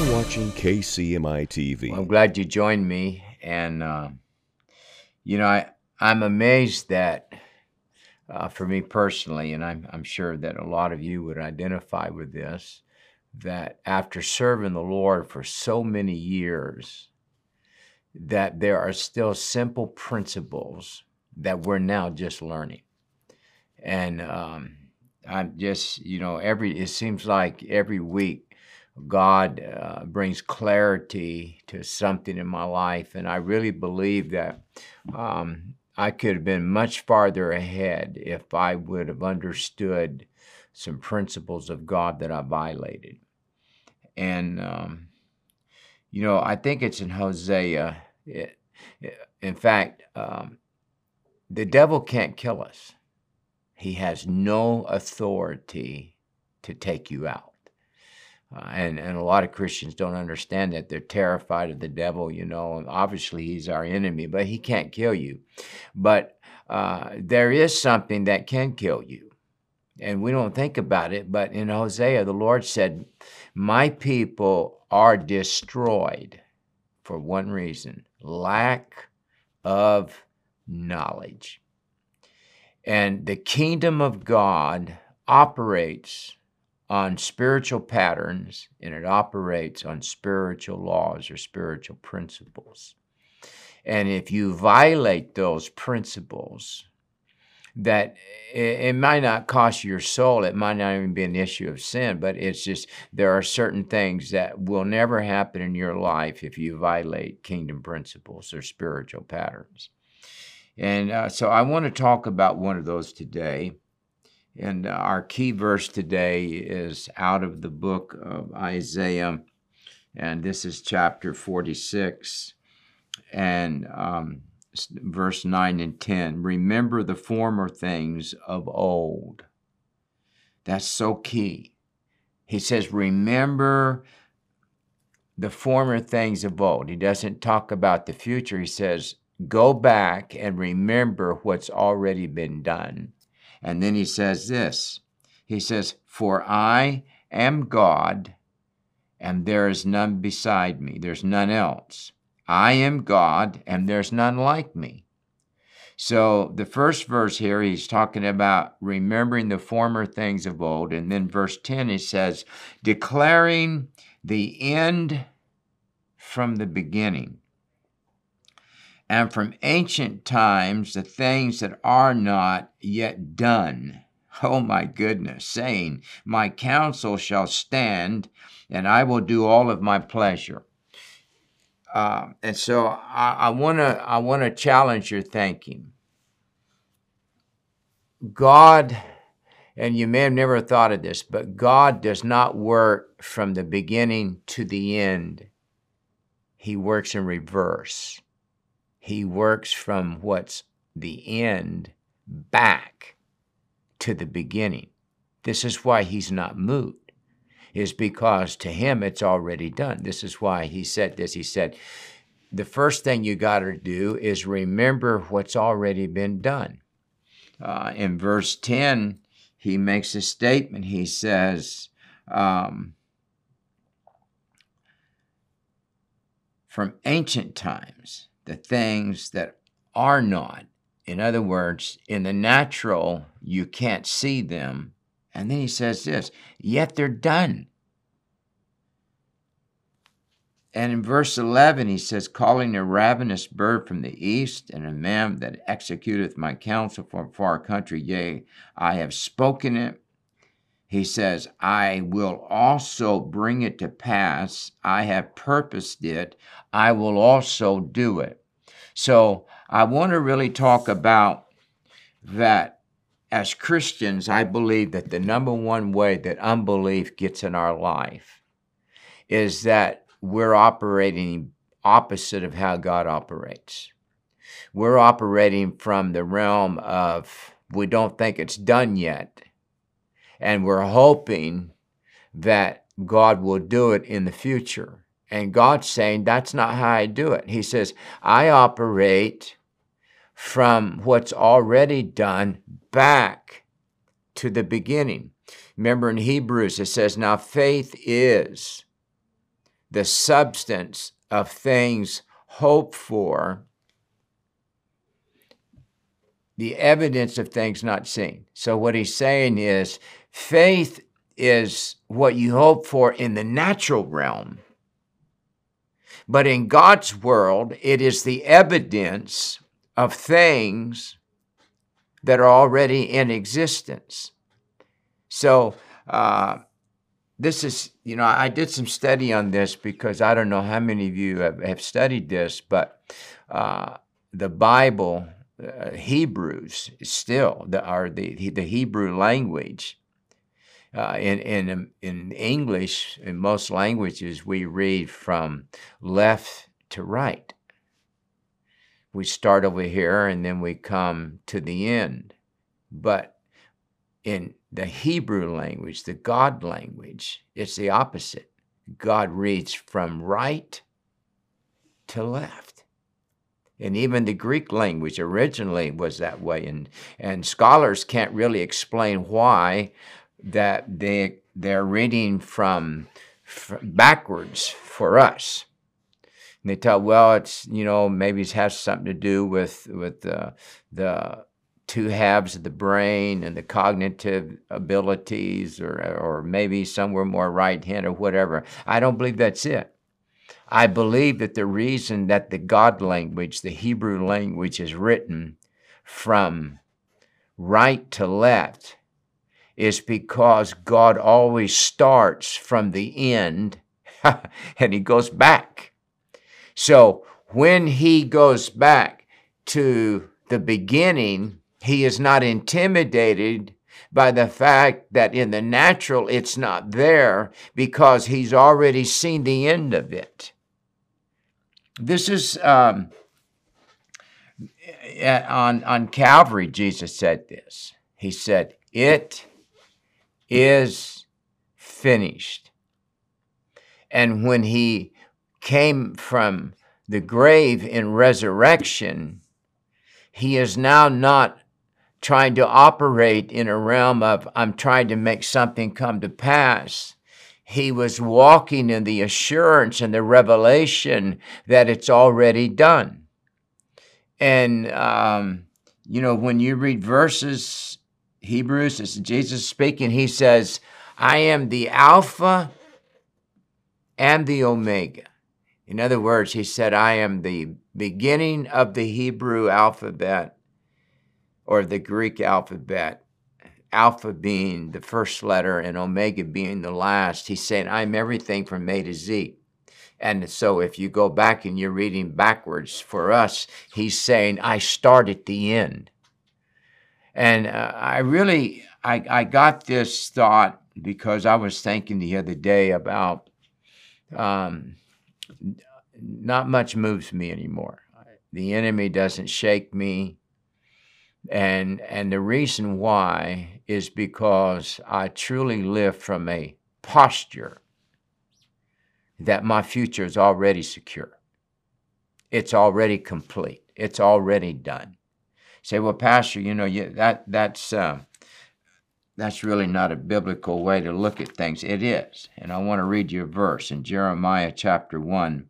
You're watching KCMI TV. Well, I'm glad you joined me, and uh, you know I I'm amazed that uh, for me personally, and I'm I'm sure that a lot of you would identify with this, that after serving the Lord for so many years, that there are still simple principles that we're now just learning, and um, I'm just you know every it seems like every week God uh, brings clarity to something in my life. And I really believe that um, I could have been much farther ahead if I would have understood some principles of God that I violated. And, um, you know, I think it's in Hosea. It, in fact, um, the devil can't kill us, he has no authority to take you out. Uh, and and a lot of Christians don't understand that they're terrified of the devil. You know, obviously he's our enemy, but he can't kill you. But uh, there is something that can kill you, and we don't think about it. But in Hosea, the Lord said, "My people are destroyed for one reason: lack of knowledge." And the kingdom of God operates on spiritual patterns and it operates on spiritual laws or spiritual principles. And if you violate those principles, that it, might not cost your soul, it might not even be an issue of sin, but it's just there are certain things that will never happen in your life if you violate kingdom principles or spiritual patterns. And uh, so I want to talk about one of those today. And uh, our key verse today is out of the book of Isaiah, and this is chapter 46 and um, verse 9 and 10. Remember the former things of old. That's so key. He says, Remember the former things of old. He doesn't talk about the future. He says, Go back and remember what's already been done. And then he says this He says, For I am God, and there is none beside me, there's none else. I am God, and there's none like me. So the first verse here, he's talking about remembering the former things of old. And then verse 10, he says, declaring the end from the beginning and from ancient times the things that are not yet done. Oh my goodness, saying, My counsel shall stand, and I will do all of my pleasure. Uh, and so I want to I want to challenge your thinking. God, and you may have never thought of this, but God does not work from the beginning to the end. He works in reverse. He works from what's the end back to the beginning. This is why he's not moved, is because to him it's already done. This is why he said this. He said, the first thing you got to do is remember what's already been done. Uh, in verse 10, he makes a statement. He says, um, From ancient times, the things that are not. In other words, in the natural, you can't see them. And then he says this, yet they're done. And in verse 11, he says, Calling a ravenous bird from the east, and a man that executeth my counsel from far country, yea, I have spoken it. He says, I will also bring it to pass. I have purposed it. I will also do it. So I want to really talk about that as Christians, I believe that the number one way that unbelief gets in our life is that we're operating opposite of how God operates. We're operating from the realm of we don't think it's done yet, and we're hoping that God will do it in the future. And God's saying, that's not how I do it. He says, I operate from what's already done back to the beginning. Remember in Hebrews, it says, Now faith is the substance of things hoped for, the evidence of things not seen. So, what he's saying is faith is what you hope for in the natural realm. But in God's world, it is the evidence of things that are already in existence. So, uh, this is, you know, I did some study on this because I don't know how many of you have, have studied this, but uh, the Bible, uh, Hebrews, still, the, or the, the Hebrew language, uh, in, in, in English, in most languages, we read from left to right. We start over here and then we come to the end. But in the Hebrew language, the God language, it's the opposite. God reads from right to left. And even the Greek language originally was that way. And, and scholars can't really explain why that they, they're reading from, from backwards for us. And they tell, well, it's, you know, maybe it has something to do with, with the, the two halves of the brain and the cognitive abilities, or, or maybe somewhere more right hand or whatever. I don't believe that's it. I believe that the reason that the God language, the Hebrew language, is written from right to left is because God always starts from the end and he goes back. So when he goes back to the beginning, he is not intimidated by the fact that in the natural it's not there because he's already seen the end of it. This is um, on, on Calvary, Jesus said this. He said, It is finished. And when he came from the grave in resurrection, he is now not trying to operate in a realm of, I'm trying to make something come to pass. He was walking in the assurance and the revelation that it's already done. And, um, you know, when you read verses, Hebrews, is Jesus speaking, he says, I am the Alpha and the Omega. In other words, he said, I am the beginning of the Hebrew alphabet or the Greek alphabet, alpha being the first letter and omega being the last. He's saying, I'm everything from A to Z. And so if you go back and you're reading backwards for us, he's saying, I start at the end. And uh, I really, I, I got this thought because I was thinking the other day about um, not much moves me anymore. The enemy doesn't shake me. And, and the reason why is because I truly live from a posture that my future is already secure. It's already complete. It's already done. Say, well, Pastor, you know, you, that that's uh, that's really not a biblical way to look at things. It is, and I want to read you a verse in Jeremiah chapter one,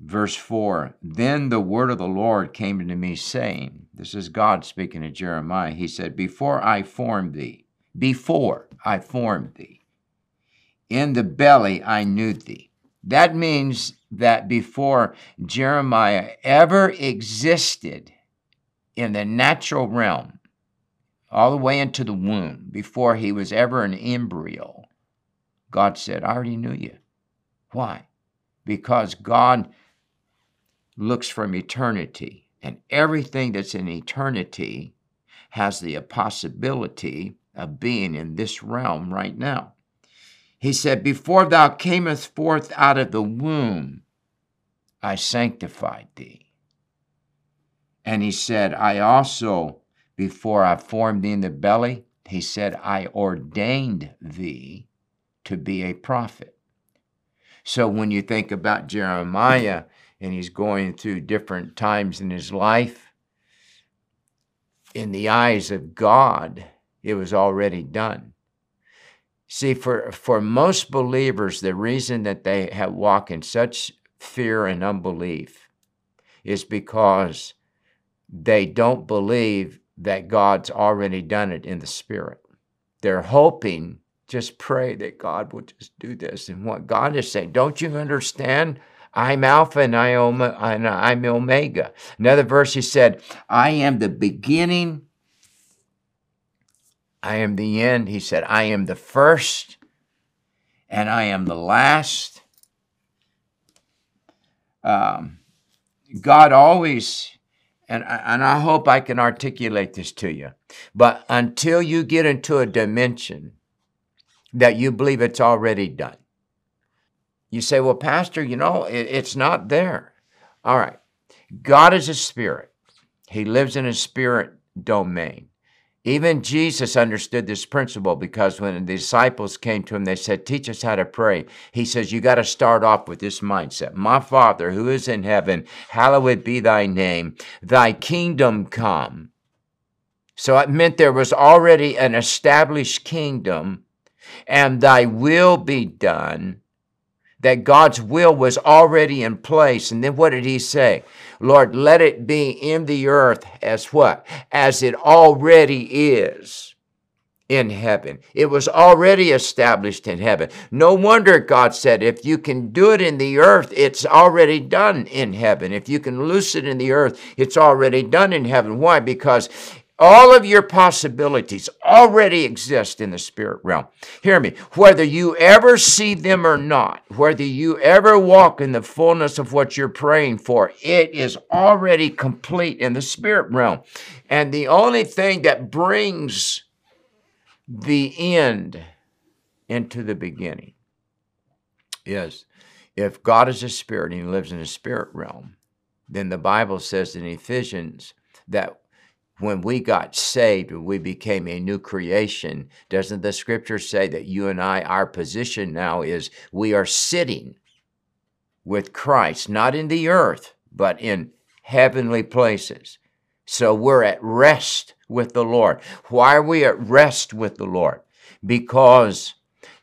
verse 4 Then the word of the Lord came to me, saying, This is God speaking to Jeremiah. He said, Before I formed thee, before I formed thee, in the belly I knew thee. That means that before Jeremiah ever existed in the natural realm, all the way into the womb, before he was ever an embryo, God said, I already knew you. Why? Because God looks from eternity, and everything that's in eternity has the possibility of being in this realm right now. He said, Before thou camest forth out of the womb, I sanctified thee. And he said, I also, before I formed thee in the belly, he said, I ordained thee to be a prophet. So when you think about Jeremiah, and he's going through different times in his life, in the eyes of God, it was already done. See, for, for most believers, the reason that they have walk in such fear and unbelief is because they don't believe that God's already done it in the spirit. They're hoping, just pray that God will just do this. And what God is saying, don't you understand? I'm Alpha and I'm Omega. Another verse he said, I am the beginning I am the end. He said, I am the first and I am the last. Um, God always, and, and I hope I can articulate this to you, but until you get into a dimension that you believe it's already done, you say, well, Pastor, you know, it, it's not there. All right. God is a spirit, He lives in a spirit domain. Even Jesus understood this principle because when the disciples came to him, they said, Teach us how to pray. He says, You got to start off with this mindset My Father who is in heaven, hallowed be thy name, thy kingdom come. So it meant there was already an established kingdom, and thy will be done that God's will was already in place. And then what did he say? Lord, let it be in the earth as what? As it already is in heaven. It was already established in heaven. No wonder God said, if you can do it in the earth, it's already done in heaven. If you can loose it in the earth, it's already done in heaven. Why? Because all of your possibilities already exist in the spirit realm. Hear me. Whether you ever see them or not, whether you ever walk in the fullness of what you're praying for, it is already complete in the spirit realm. And the only thing that brings the end into the beginning is if God is a spirit and he lives in the spirit realm, then the Bible says in Ephesians that when we got saved, when we became a new creation, doesn't the scripture say that you and I, our position now is we are sitting with Christ, not in the earth, but in heavenly places. So we're at rest with the Lord. Why are we at rest with the Lord? Because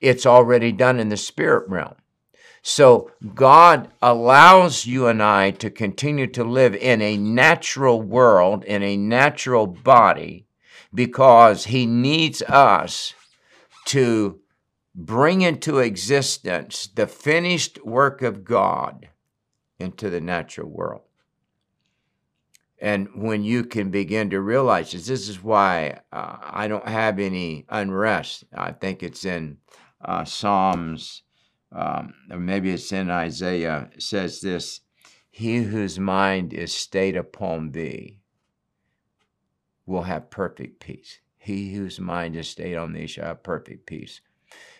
it's already done in the spirit realm. So God allows you and I to continue to live in a natural world, in a natural body, because He needs us to bring into existence the finished work of God into the natural world. And when you can begin to realize this, this is why uh, I don't have any unrest. I think it's in uh, Psalms um, or maybe it's in Isaiah, says this He whose mind is stayed upon thee will have perfect peace. He whose mind is stayed on thee shall have perfect peace.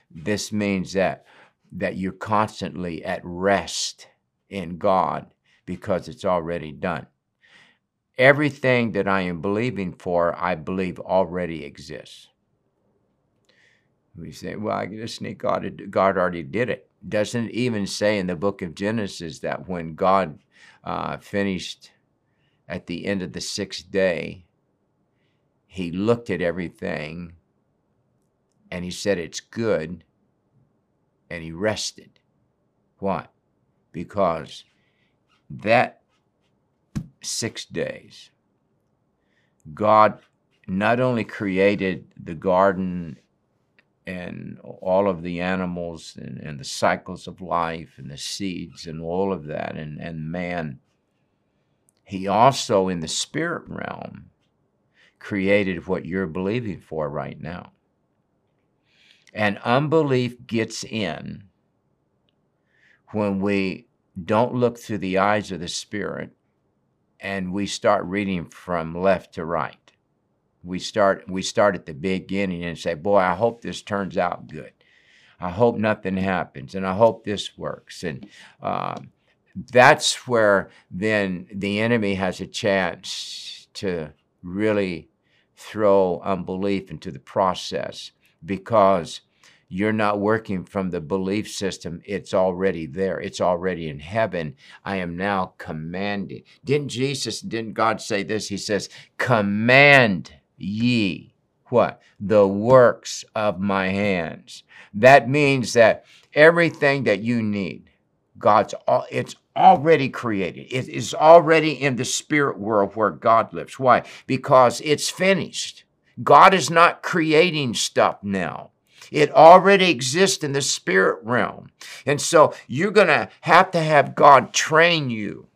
This means that that you're constantly at rest in God because it's already done. Everything that I am believing for, I believe already exists. We say, well, I just think God, God already did it. Doesn't even say in the book of Genesis that when God uh, finished at the end of the sixth day, he looked at everything and he said, It's good, and he rested. Why? Because that six days, God not only created the garden and all of the animals and, and, the cycles of life and the seeds and all of that and, and man. He also, in the spirit realm, created what you're believing for right now. And unbelief gets in when we don't look through the eyes of the Spirit and we start reading from left to right we start we start at the beginning and say, "Boy, I hope this turns out good. I hope nothing happens, and I hope this works." And um, that's where then the enemy has a chance to really throw unbelief into the process because you're not working from the belief system. It's already there. It's already in heaven. I am now commanding. Didn't Jesus, didn't God say this? He says, command ye. what? The works of my hands. That means that everything that you need, God's all, it's already created. It is already in the spirit world where God lives. Why? Because it's finished. God is not creating stuff now. It already exists in the spirit realm. And so you're going to have to have God train you.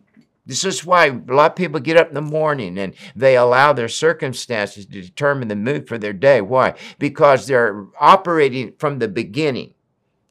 This is why a lot of people get up in the morning and they allow their circumstances to determine the mood for their day. Why? Because they're operating from the beginning.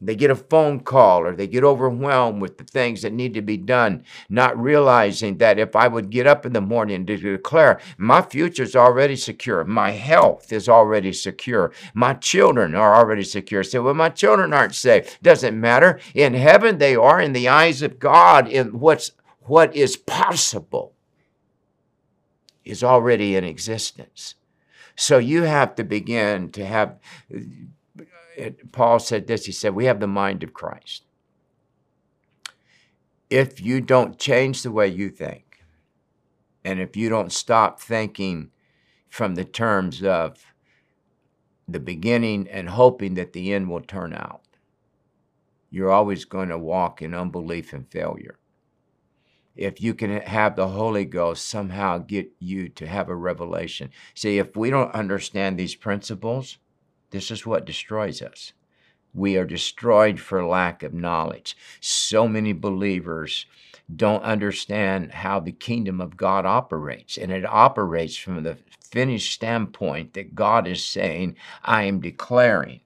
They get a phone call or they get overwhelmed with the things that need to be done, not realizing that if I would get up in the morning to declare, my future is already secure, my health is already secure, my children are already secure. So, well, my children aren't safe. Doesn't matter. In heaven, they are in the eyes of God, in what's what is possible is already in existence. So you have to begin to have Paul said this he said, We have the mind of Christ. If you don't change the way you think, and if you don't stop thinking from the terms of the beginning and hoping that the end will turn out, you're always going to walk in unbelief and failure. If you can have the Holy Ghost somehow get you to have a revelation. See, if we don't understand these principles, this is what destroys us. We are destroyed for lack of knowledge. So many believers don't understand how the kingdom of God operates, and it operates from the finished standpoint that God is saying, I am declaring.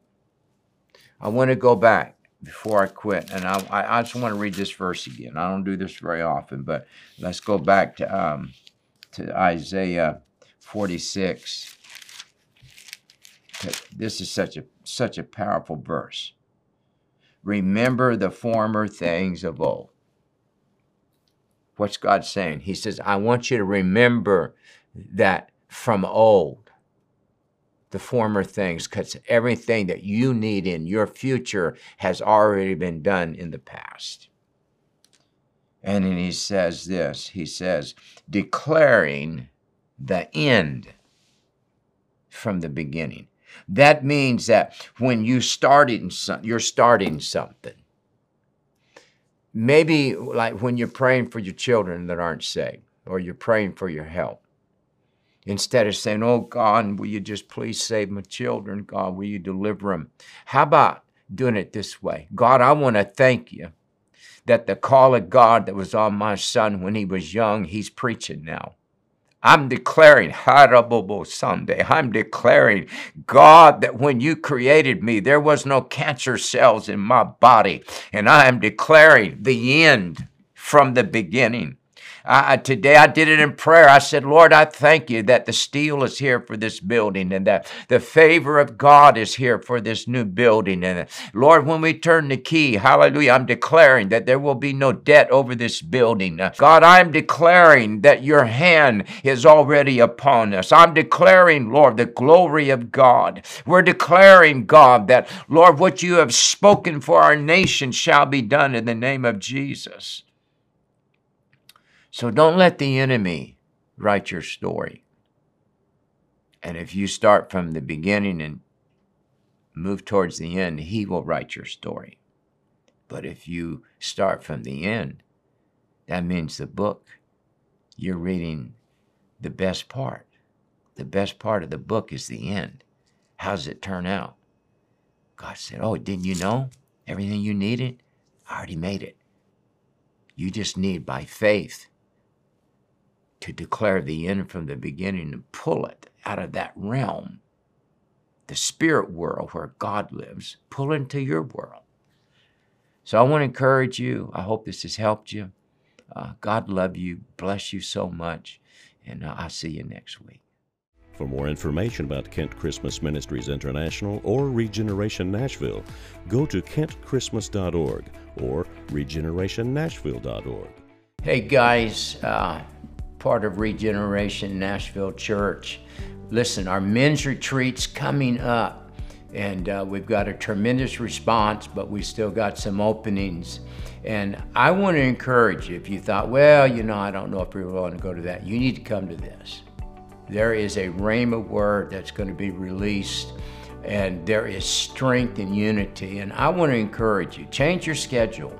I want to go back before I quit, and I, I just want to read this verse again. I don't do this very often, but let's go back to um, to Isaiah 46 this is such a such a powerful verse. Remember the former things of old. What's God saying? He says, I want you to remember that from old, the former things, because everything that you need in your future has already been done in the past. And then he says this he says, declaring the end from the beginning. That means that when you starting some, you're starting something. Maybe like when you're praying for your children that aren't saved, or you're praying for your health. Instead of saying, Oh God, will you just please save my children? God, will you deliver them? How about doing it this way? God, I want to thank you that the call of God that was on my son when he was young, he's preaching now. I'm declaring, Harabobo Sunday, I'm declaring, God, that when you created me, there was no cancer cells in my body. And I am declaring the end from the beginning. I, today I did it in prayer. I said, Lord, I thank you that the steel is here for this building and that the favor of God is here for this new building. And Lord, when we turn the key, hallelujah, I'm declaring that there will be no debt over this building. God, I'm declaring that your hand is already upon us. I'm declaring, Lord, the glory of God. We're declaring, God, that, Lord, what you have spoken for our nation shall be done in the name of Jesus. So don't let the enemy write your story. And if you start from the beginning and move towards the end, he will write your story. But if you start from the end, that means the book, you're reading the best part. The best part of the book is the end. How does it turn out? God said, Oh, didn't you know? Everything you needed, I already made it. You just need, by faith, to declare the end from the beginning and pull it out of that realm, the spirit world where God lives, pull into your world. So I want to encourage you. I hope this has helped you. Uh, God love you, bless you so much, and uh, I'll see you next week. For more information about Kent Christmas Ministries International or Regeneration Nashville, go to kentchristmas.org or regenerationnashville.org. Hey guys, uh, part of Regeneration Nashville Church. Listen, our men's retreat's coming up, and uh, we've got a tremendous response, but we still got some openings. And I want to encourage you if you thought, well, you know, I don't know if we want to go to that, you need to come to this. there is a rhema word that's going to be released and there is strength and unity. And I want to encourage you, change your schedule.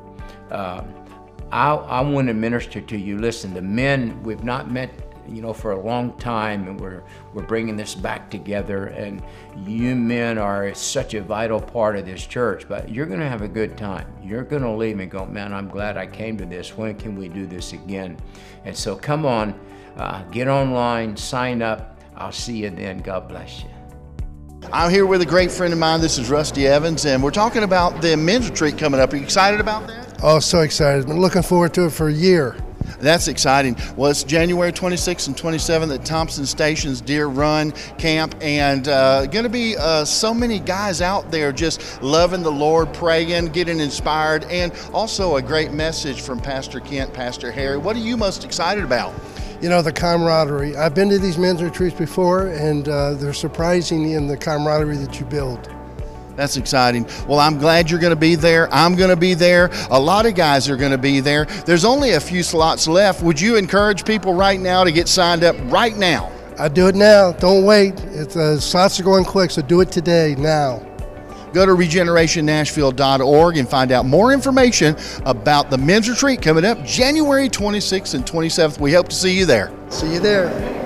Uh, I, I want to minister to you. Listen, the men, we've not met you know, for a long time, and we're we're bringing this back together. And you men are such a vital part of this church. But you're going to have a good time. You're going to leave and go, man, I'm glad I came to this. When can we do this again? And so, come on, uh, get online, sign up. I'll see you then. God bless you. I'm here with a great friend of mine. This is Rusty Evans, and we're talking about the men's retreat coming up. Are you excited about that? Oh, so excited. Been looking forward to it for a year. That's exciting. Well, it's January 26th and 27th at Thompson Station's Deer Run Camp, and uh, going to be uh, so many guys out there just loving the Lord, praying, getting inspired, and also a great message from Pastor Kent, Pastor Harry. What are you most excited about? You know, the camaraderie. I've been to these men's retreats before, and uh, they're surprising in the camaraderie that you build. That's exciting. Well, I'm glad you're going to be there. I'm going to be there. A lot of guys are going to be there. There's only a few slots left. Would you encourage people right now to get signed up right now? I do it now. Don't wait. It's, uh, slots are going quick, so do it today, now. Go to regenerationnashville.org and find out more information about the men's retreat coming up January 26th and 27th. We hope to see you there. See you there.